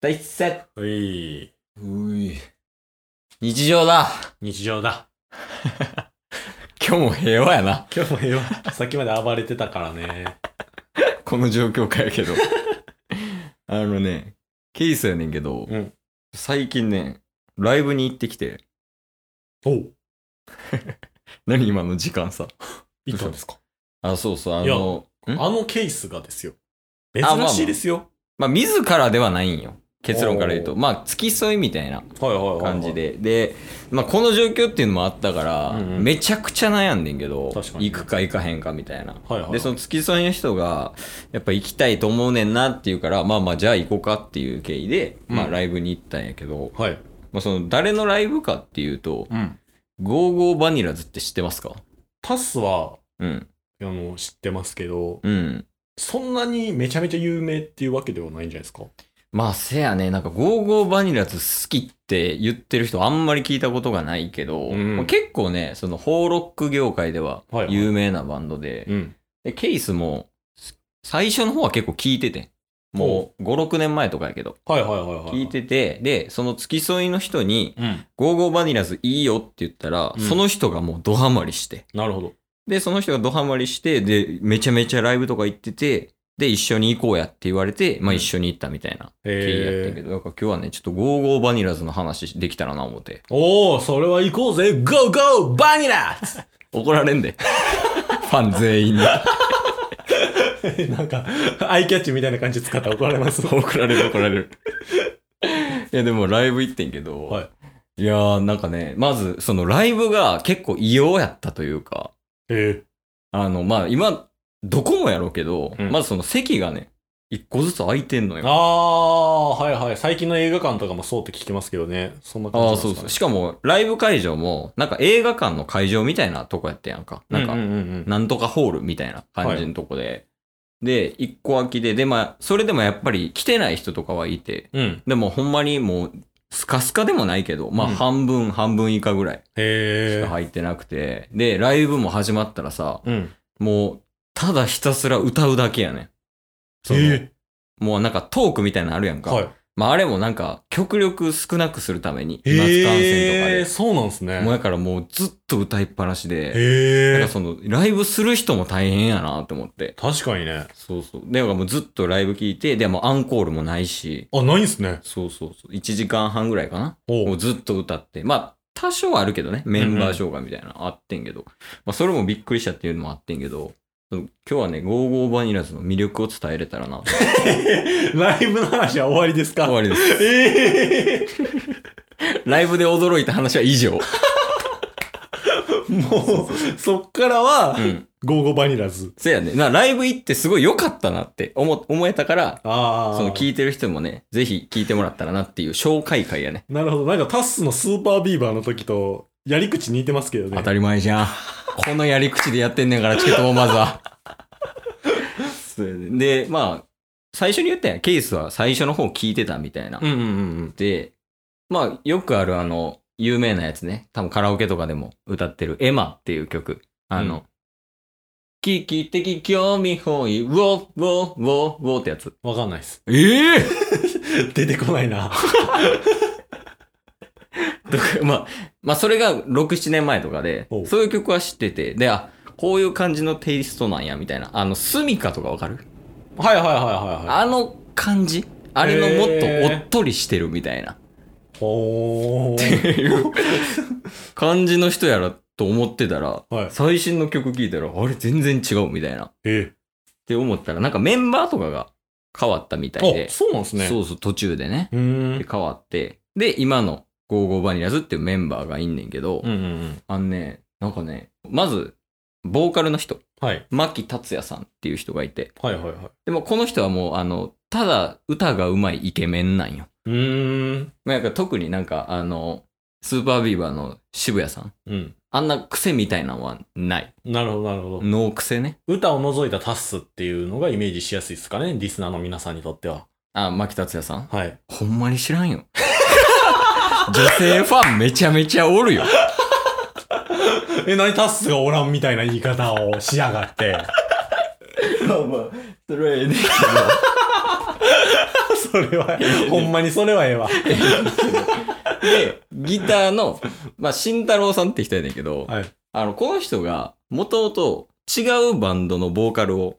第一節うい。うい。日常だ日常だ。今日も平和やな。今日も平和。さっきまで暴れてたからね。この状況下やけど。あのね、ケースやねんけど、うん最近ね、ライブに行ってきて、おう。何今の時間さ？行ったんですか？あ、そうそう、あの、ん？あのケースがですよ。珍しいですよ。まあ、自らではないんよ。結論から言うと。まあ、付き添いみたいな。感じ。で。で、まあ、この状況っていうのもあったから、うんうんめちゃくちゃ悩んでんけど、行くか行かへんかみたいな。はいはい。で、その付き添いの人が、やっぱ行きたいと思うねんなっていうから、まあまあ、じゃあ行こうかっていう経緯で、まあ、うんライブに行ったんやけど、はい。まあ、その、誰のライブかっていうと、うん。ゴーゴーバニラズって知ってますか？タスは、うん。あの、知ってますけど、うん。そんなにめちゃめちゃ有名っていうわけではないんじゃないですか？まあ、せやね、なんか、ゴーゴーバニラズ好きって言ってる人あんまり聞いたことがないけど、うんまあ結構ね、その、邦ロック業界でははいはい有名なバンドで、うん。でケースも、最初の方は結構聞いてて、もう5、6年前とかやけど、はいはいはいはい。聞い。てて、で、その付き添いの人に、うん。ゴーゴーバニラズいいよって言ったら、うんその人がもうドハマりして、なるほど。で、その人がドハマりして、で、めちゃめちゃライブとか行ってて、で、一緒に行こうやって言われて、まあうん一緒に行ったみたいな経緯やったけえど、だから今日はね、ちょっとゴーゴーバニラズの話できたらな思って。ー。おー、それは行こうぜゴーゴーバニラ 怒られんで。ファン全員に。なんか、アイキャッチみたいな感じで使ったら怒られます。怒られる怒られる。いや、でもライブ行ってんけど、はい。いやー、なんかね、まず、そのライブが結構異様やったというか、えあの、まあ今、どこもやろうけど、うんまずその席がね、一個ずつ空いてんのー。よ。あー、はいはい。最近の映画館とかもそうって聞きますけどね。そんな感じああ。そうそう。しかも、ライブ会場も、なんか映画館の会場みたいなとこやったやんか。なんか、うんうんうんうんなんとかホールみたいな感じのとこで。で、一個空きで、で、まあ、それでもやっぱり来てない人とかはいて、うん。でもほんまにもう、スカスカでもないけど、まあうん半分、半分以下ぐらいしへー。か入ってなくて、で、ライブも始まったらさ、うん。もう、ただひたすら歌うだけやねん。そのえもうなんかトークみたいなのあるやんか。はい。まああれもなんか極力少なくするために、飛沫感染とかへー、で。そうなんですね。もうやからもうずっと歌いっぱなしで。なんかそのライブする人も大変やなって思って。確かにね。そうそう。で、もうずっとライブ聞いて、でもアンコールもないし、あ、ないんすね。そうそうそう。1時間半ぐらいかな。おうもうずっと歌って。まあ、多少はあるけどね。メンバー紹介みたいなのあってんけど。まあ、それもびっくりしたっていうのもあってんけど、今日はね、ゴーゴーバニラズの魅力を伝えれたらな。ライブの話は終わりですか？終わりです。え ライブで驚いた話は以上。え もう、そっからはう、ん。ゴーゴーバニラズ。せやね。な、ライブ行ってすごい良かったなって思、思えたから。その聞いてる人もね、ぜひ聞いてもらったらなっていう紹介会やね。なるほど。なんかタッスのスーパービーバーの時と、やり口似てますけどね。当たり前じゃん。このやり口でやってんねんから、チケットもまずは。で、まあ、最初に言ったやん。ケースは最初の方聞いてたみたいな。うんうんうんで、まあ、よくあるあの、有名なやつね。多分カラオケとかでも歌ってるエマっていう曲。あの、うん危機的興味本位、ウォー、ウォー、ウォー、ウォーってやつ。うん。わかんないです。ええ 出てこないな。とかまあ、まあ、それが6、7年前とかでそういう曲は知ってて、で、あ、こういう感じのテイストなんや、みたいな。あの、スミカとかわかる？はいはいはいはいはい。あの感じ？あれのもっとおっとりしてるみたいな。ほってー。いう 感じの人やらと思ってたら、はい最新の曲聴いたら、あれ全然違うみたいな。っえて思ったら、なんかメンバーとかが変わったみたいえ。であ、、そうなんですね。そうそう、途中でね。う。うんで、変わって、で、今のゴーゴーバニラズっていうメンバーがいんねんけど、うんうんうん。あのね、なんかね、まず、ボーカルの人、はい。牧達也さんっていう人がいて、はいはいはい。でもこの人はもう、あの、ただ歌が上手いイケメンなんよ。うーん。まあなんか特になんか、あの、スーパービーバーの渋谷さん。うん。あんな癖みたいなのはない。なるほどなるほど。脳癖ね。歌を除いたタッスっていうのがイメージしやすいですかね。リスナーの皆さんにとっては。あ、牧達也さん？はい。ほんまに知らんよ。女性ファンめちゃめちゃおるよ。え、何タッスがおらんみたいな言い方をしやがって。まあまあ、それはええねんけど。そ それは、ほんまにそれはええわ。で、ギターの、まあ、慎太郎さんって人やねんけど、はい。あの、この人が、もともと違うバンドのボーカルを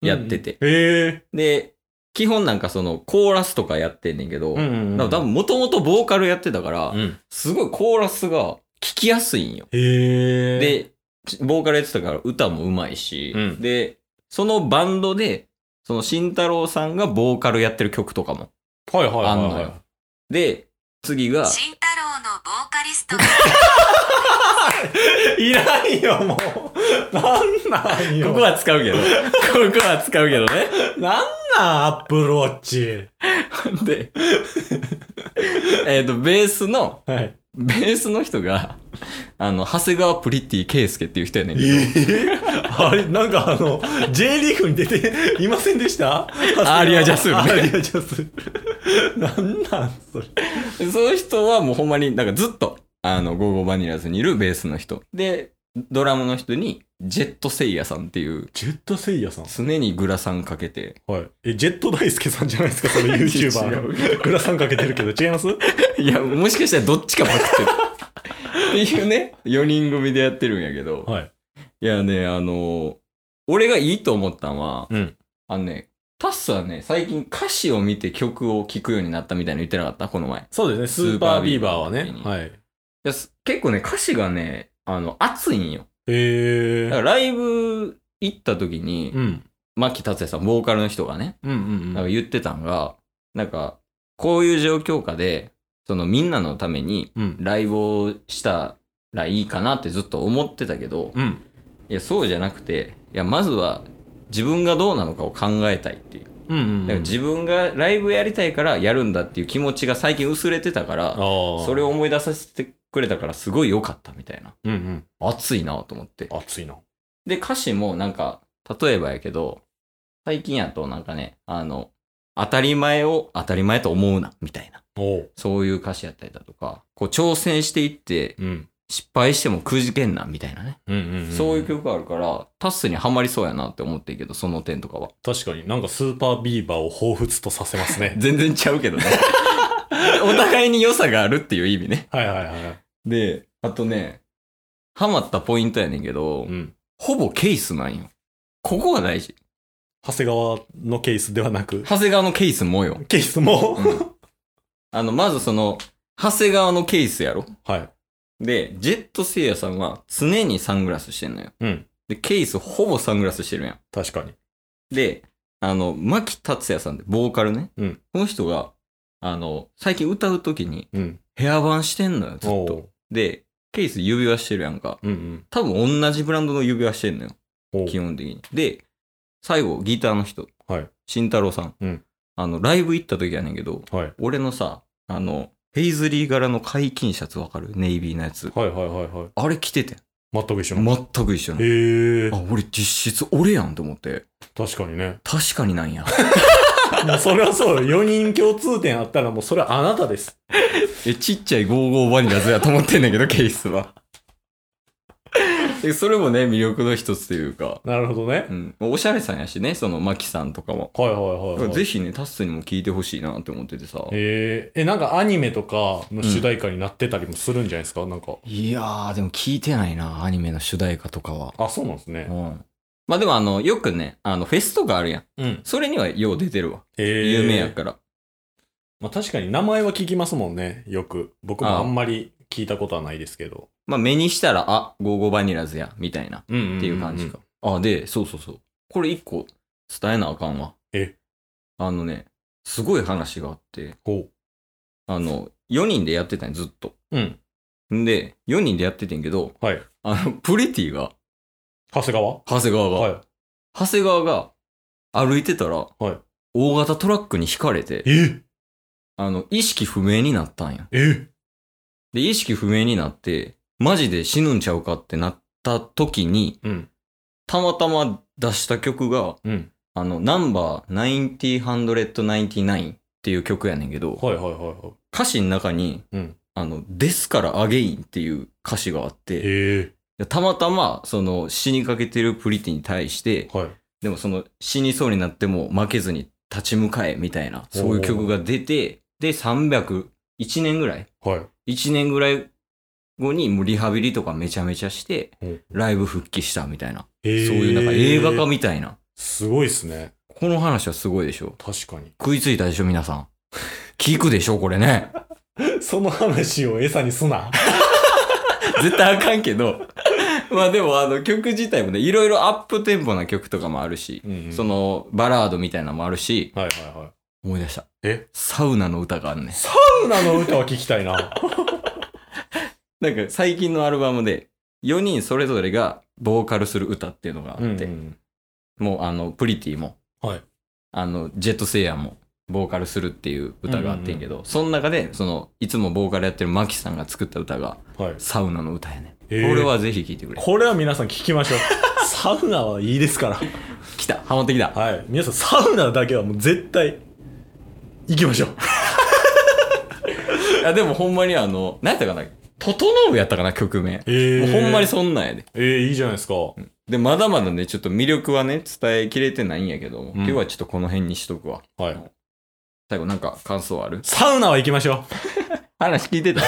やってて、へえ。で、基本なんかその、コーラスとかやってんねんけど、うんうん多分もともとボーカルやってたから、うん。すごいコーラスが聞きやすいんよ。で、ちボーカルやってたから歌も上手いし、うんで、そのバンドで、その慎太郎さんがボーカルやってる曲とかも。はいはいはい、はい。あんのよで、次が、慎太郎のボーカリストが いらんよ、もう。なんなんよ。ここは使うけど、ここは使うけどね。なんなん、アップルウォッチ。で、えっと、ベースの、はい。ベースの人が、あの、長谷川プリッティ圭介っていう人やねんけど、え あれ、なんかあの、J リーグに出ていませんでした？アーリアジャスアーリアジャス。なんなん、それ？でその人はもうほんまになんかずっと、あの、ゴーゴーバニラズにいるベースの人。で、ドラムの人に、ジェットセイヤさんっていう、ジェットセイヤさん？常にグラサンかけて、はい。え、ジェット大輔さんじゃないですか、その YouTuber。グラサンかけてるけど、違います？いや、もしかしたらどっちかパクってる。っていうね、4人組でやってるんやけど、はい。いやね、あの俺がいいと思ったのは、うんあのね、タッスはね、最近歌詞を見て曲を聴くようになったみたいなの言ってなかった？この前。いそうですね、スーパービーバーはねスーパーはい。やす結構ね、歌詞がね、あの、熱いんよ。へえ。だからライブ行った時に、うん。牧達也さん、ボーカルの人がね、うんうんうん。なんか言ってたんが、なんか、こういう状況下で、そのみんなのためにうん。ライブをしたらいいかなってずっと思ってたけど、うん。いや、そうじゃなくて、いや、まずは自分がどうなのかを考えたいっていう。うんうん。だから自分がライブやりたいからやるんだっていう気持ちが最近薄れてたから、ああ。それを思い出させてくれたからすごい良かったみたいな。うんうん。熱いなと思って。熱いな。で、歌詞もなんか、例えばやけど、最近やとなんかね、あの、当たり前を当たり前と思うな、みたいな。おう。そういう歌詞やったりだとか、こう挑戦していって、うん。失敗してもくじけんな、みたいなね。うんうんうん。そういう曲があるから、タスにはまりそうやなって思ってるけど、その点とかは。確かになんかスーパービーバーを彷彿とさせますね。全然ちゃうけどね。お互いに良さがあるっていう意味ね。はいはいはい。で、あとね、ハマったポイントやねんけど、うん。ほぼケースなんよ。ここが大事。長谷川のケースではなく、長谷川のケースもよ。ケースも、うんあの、まずその、長谷川のケースやろ？はい。で、ジェットセイヤさんは常にサングラスしてんのよ。うん。で、ケースほぼサングラスしてるやん。確かに。で、あの、牧達也さんってボーカルね。うんこの人が、あの、最近歌う時にうん。ヘアバンしてんのよ、ずっと。で、ケース指輪してるやんか。うんうん。多分同じブランドの指輪してんのよ。おう基本的に。で、最後、ギターの人。はい。慎太郎さん。うんあの、ライブ行った時やねんけど、はい。俺のさ、あの、ペイズリー柄の解禁シャツわかる？ネイビーのやつ。はいはいはいはい。あれ着ててん。全く一緒な。全く一緒なの。へえあ、。俺実質俺やんと思って。確かにね。確かになんや。もうそれはそうよ。4人共通点あったらもうそれはあなたです。え、ちっちゃい55バニラズやと思ってんだけど、ケースは。でそれもね、魅力の一つというか、なるほどねう。ん。おしゃれさんやしね、そのマキさんとかも。はいはいはい、はい。ぜひね、タッスにも聞いてほしいなって思っててさ。えー、え、なんかアニメとかの主題歌になってたりもするんじゃないですか、なんか。いやー、でも聞いてないな、アニメの主題歌とかは。あ、そうなんですね。うん。まあでもあの、よくね、あの、フェスとかあるやん。うん。それにはよう出てるわ。えー、有名やから。まあ確かに名前は聞きますもんね、よく。僕もあんまり聞いたことはないですけど。まあ目にしたら、あ、55バニラズや、みたいな。うんっていう感じか。。あ、で、そうそうそう。これ一個伝えなあかんわ。え？ああのね、すごい話があって、ほあの、4人でやってたんよずっと。う。うん。んで、4人でやっててんけど、はい。あの、プリティが、長谷川？長谷川が、はい。長谷川が歩いてたら、はい大型トラックにひかれて、え？あの、意識不明になったんや。え？で、意識不明になって、マジで死ぬんちゃうかってなった時に、うん。たまたま出した曲が、うん。あの、ナンバー90,199っていう曲やねんけど、はいはいはいはい。歌詞の中に、うんあの、ですからアゲインっていう歌詞があって、ええでたまたま、その、死にかけてるプリティに対して、はい。でもその、死にそうになっても負けずに立ち向かえみたいな、そういう曲が出て、で、301年ぐらいはい。1年ぐらい後にもうリハビリとかめちゃめちゃしてうん、ライブ復帰したみたいな。そういそういうなんか映画化みたいな。すごいっすね。この話はすごいでしょ。確かに。食いついたでしょ、皆さん。聞くでしょ、これね。その話を餌にすな。絶対あかんけど。まあでもあの曲自体もね、いろいろアップテンポな曲とかもあるし、うんうんそのバラードみたいなのもあるし、はいはいはい。思い出した。え？サウナの歌があるね。サウナの歌は聞きたいな。なんか最近のアルバムで、4人それぞれがボーカルする歌っていうのがあって、うんうんもうあの、プリティも、はい。あの、ジェットセイヤーも、ボーカルするっていう歌があってんけど、その中で、その、いつもボーカルやってるマキさんが作った歌が、はい。サウナの歌やね。へーこれはぜひ聴いてくれ。これは皆さん聞きましょう。サウナはいいですから。来たハマってきたはい。皆さん、サウナだけはもう絶対、行きましょう。いや、でもほんまにあの、何やったかな？整うやったかな？曲名。えもうほんまにそんなんやで。えー、いいじゃないですか。で、まだまだね、ちょっと魅力はね、伝えきれてないんやけど、ん今日はちょっとこの辺にしとくわ。はい。最後なんか感想ある？サウナは行きましょう。話聞いてた？